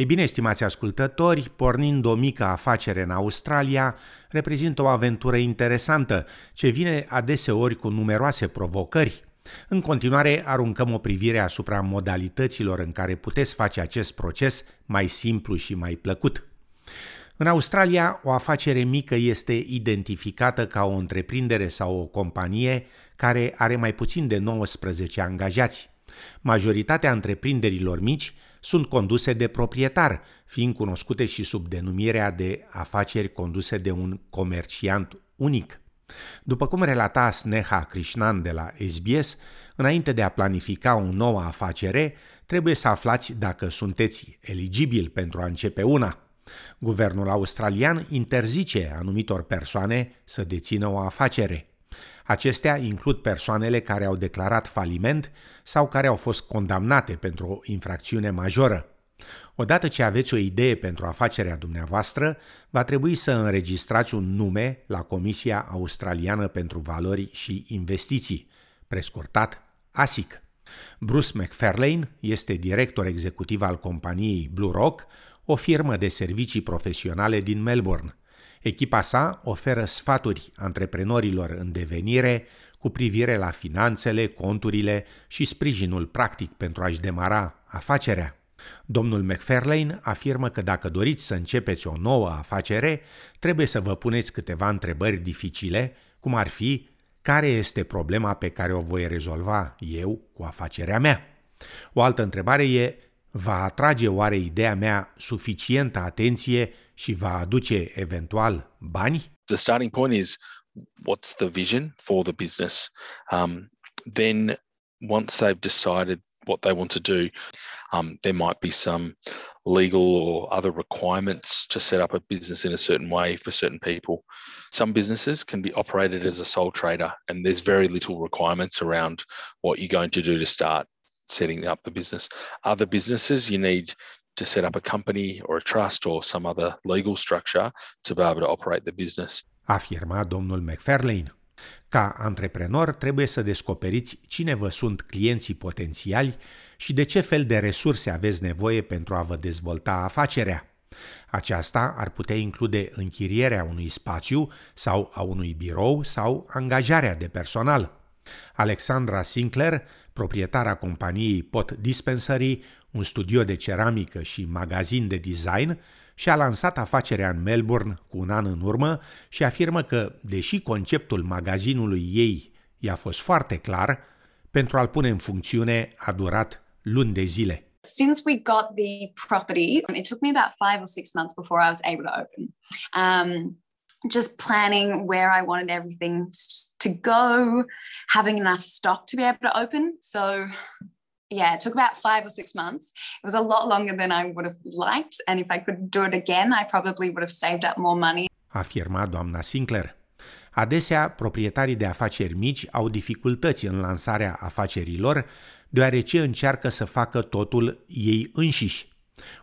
Ei bine, estimați ascultători, pornind o mică afacere în Australia, reprezintă o aventură interesantă, ce vine adeseori cu numeroase provocări. În continuare, aruncăm o privire asupra modalităților în care puteți face acest proces mai simplu și mai plăcut. În Australia, o afacere mică este identificată ca o întreprindere sau o companie care are mai puțin de 19 angajați. Majoritatea întreprinderilor mici sunt conduse de proprietar, fiind cunoscute și sub denumirea de afaceri conduse de un comerciant unic. După cum relata Sneha Krishnan de la SBS, înainte de a planifica o nouă afacere, trebuie să aflați dacă sunteți eligibil pentru a începe una. Guvernul australian interzice anumitor persoane să dețină o afacere. Acestea includ persoanele care au declarat faliment sau care au fost condamnate pentru o infracțiune majoră. Odată ce aveți o idee pentru afacerea dumneavoastră, va trebui să înregistrați un nume la Comisia Australiană pentru Valori și Investiții, prescurtat ASIC. Bruce McFarlane este director executiv al companiei Blue Rock, o firmă de servicii profesionale din Melbourne. Echipa sa oferă sfaturi antreprenorilor în devenire cu privire la finanțele, conturile și sprijinul practic pentru a-și demara afacerea. Domnul McFarlane afirmă că dacă doriți să începeți o nouă afacere, trebuie să vă puneți câteva întrebări dificile, cum ar fi care este problema pe care o voi rezolva eu cu afacerea mea. O altă întrebare e va atrage oare ideea mea suficientă atenție și va aduce eventual bani? The starting point is what's the vision for the business. Um, then once they've decided what they want to do, um, there might be some legal or other requirements to set up a business in a certain way for certain people. Some businesses can be operated as a sole trader, and there's very little requirements around what you're going to do to start setting up the business. Other businesses, you need to set up a company or a trust or some other legal structure to be able to operate the business. Afirma domnul McFarlane. Ca antreprenor trebuie să descoperiți cine vă sunt clienții potențiali și de ce fel de resurse aveți nevoie pentru a vă dezvolta afacerea. Aceasta ar putea include închirierea unui spațiu sau a unui birou sau angajarea de personal. Alexandra Sinclair, proprietara companiei Pot Dispensary, un studio de ceramică și magazin de design, și-a lansat afacerea în Melbourne cu un an în urmă și afirmă că, deși conceptul magazinului ei i-a fost foarte clar, pentru a-l pune în funcțiune a durat luni de zile. Since we got the property, it took me about five or six months before I was able to open. Um, just planning where I wanted everything to go, having enough stock to be able to open. So, yeah, it took about five or six months. It was a lot longer than I would have liked. And if I could do it again, I probably would have saved up more money. Afirma doamna Sinclair. Adesea, proprietarii de afaceri mici au dificultăți în lansarea afacerilor, deoarece încearcă să facă totul ei înșiși.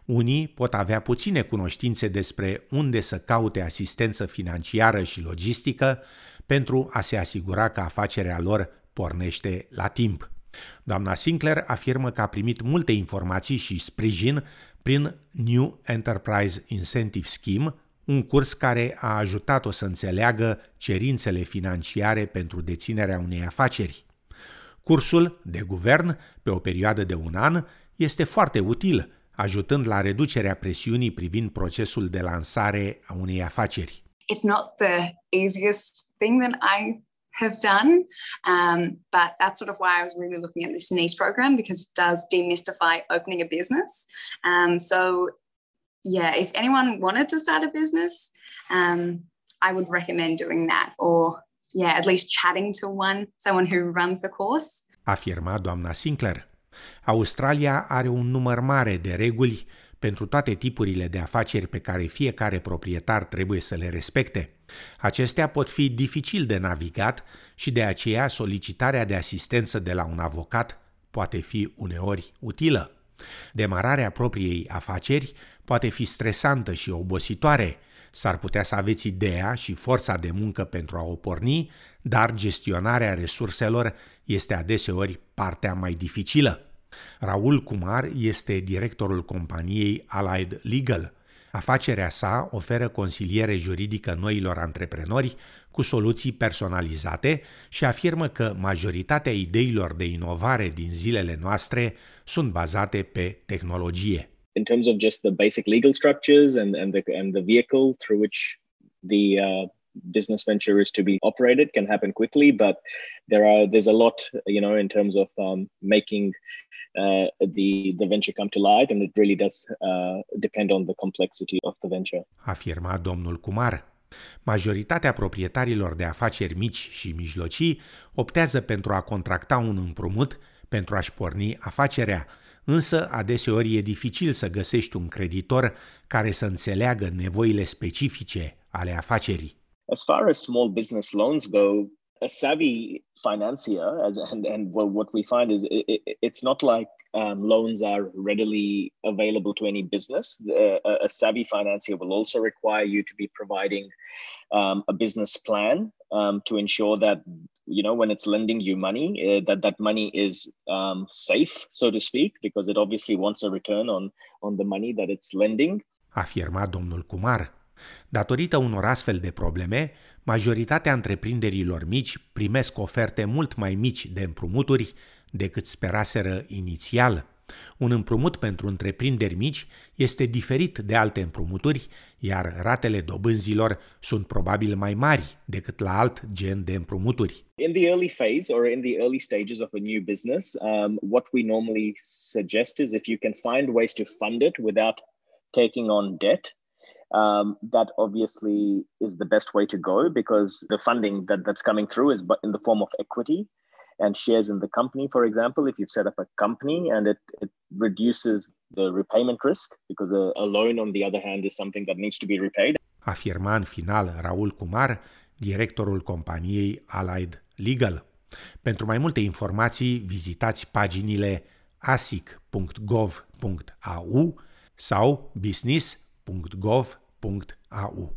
Unii pot avea puține cunoștințe despre unde să caute asistență financiară și logistică pentru a se asigura că afacerea lor pornește la timp. Doamna Sinclair afirmă că a primit multe informații și sprijin prin New Enterprise Incentive Scheme, un curs care a ajutat-o să înțeleagă cerințele financiare pentru deținerea unei afaceri. Cursul de guvern, pe o perioadă de un an, este foarte util ajutând la reducerea presiunii privind procesul de lansare a unei afaceri. It's not the easiest thing that I have done, um, but that's sort of why I was really looking at this NICE program because it does demystify opening a business. Um, so, yeah, if anyone wanted to start a business, um, I would recommend doing that or, yeah, at least chatting to one, someone who runs the course. Afirma doamna Sinclair. Australia are un număr mare de reguli pentru toate tipurile de afaceri pe care fiecare proprietar trebuie să le respecte. Acestea pot fi dificil de navigat și de aceea solicitarea de asistență de la un avocat poate fi uneori utilă. Demararea propriei afaceri poate fi stresantă și obositoare. S-ar putea să aveți ideea și forța de muncă pentru a o porni, dar gestionarea resurselor este adeseori partea mai dificilă. Raul Kumar este directorul companiei Allied Legal. Afacerea sa oferă consiliere juridică noilor antreprenori cu soluții personalizate și afirmă că majoritatea ideilor de inovare din zilele noastre sunt bazate pe tehnologie. In terms of just the basic legal structures and, and, the, and the vehicle through which the uh, business venture is to be operated can happen quickly but there are there's a lot you know in terms of um, making uh, the the venture come to light and it really does uh, depend on the complexity of the venture afirma domnul Kumar Majoritatea proprietarilor de afaceri mici și mijlocii optează pentru a contracta un împrumut pentru a-și porni afacerea, însă adeseori e dificil să găsești un creditor care să înțeleagă nevoile specifice ale afacerii. As far as small business loans go, a savvy financier, as and and what we find is it, it's not like um, loans are readily available to any business. Uh, a savvy financier will also require you to be providing um, a business plan um, to ensure that you know when it's lending you money uh, that that money is um, safe, so to speak, because it obviously wants a return on on the money that it's lending. Afirma domnul Kumar. Datorită unor astfel de probleme, majoritatea întreprinderilor mici primesc oferte mult mai mici de împrumuturi decât speraseră inițial. Un împrumut pentru întreprinderi mici este diferit de alte împrumuturi, iar ratele dobânzilor sunt probabil mai mari decât la alt gen de împrumuturi. In the early phase or in the early stages of a new business, um, what we normally suggest is if you can find ways to fund it without taking on debt, um, that obviously is the best way to go because the funding that, that's coming through is in the form of equity and shares in the company, for example, if you've set up a company and it, it reduces the repayment risk because a, a loan, on the other hand, is something that needs to be repaid. Afirma în final Raul Kumar, directorul companiei Allied Legal. Pentru mai multe informații, vizitați paginile asic.gov.au sau www.gov.au.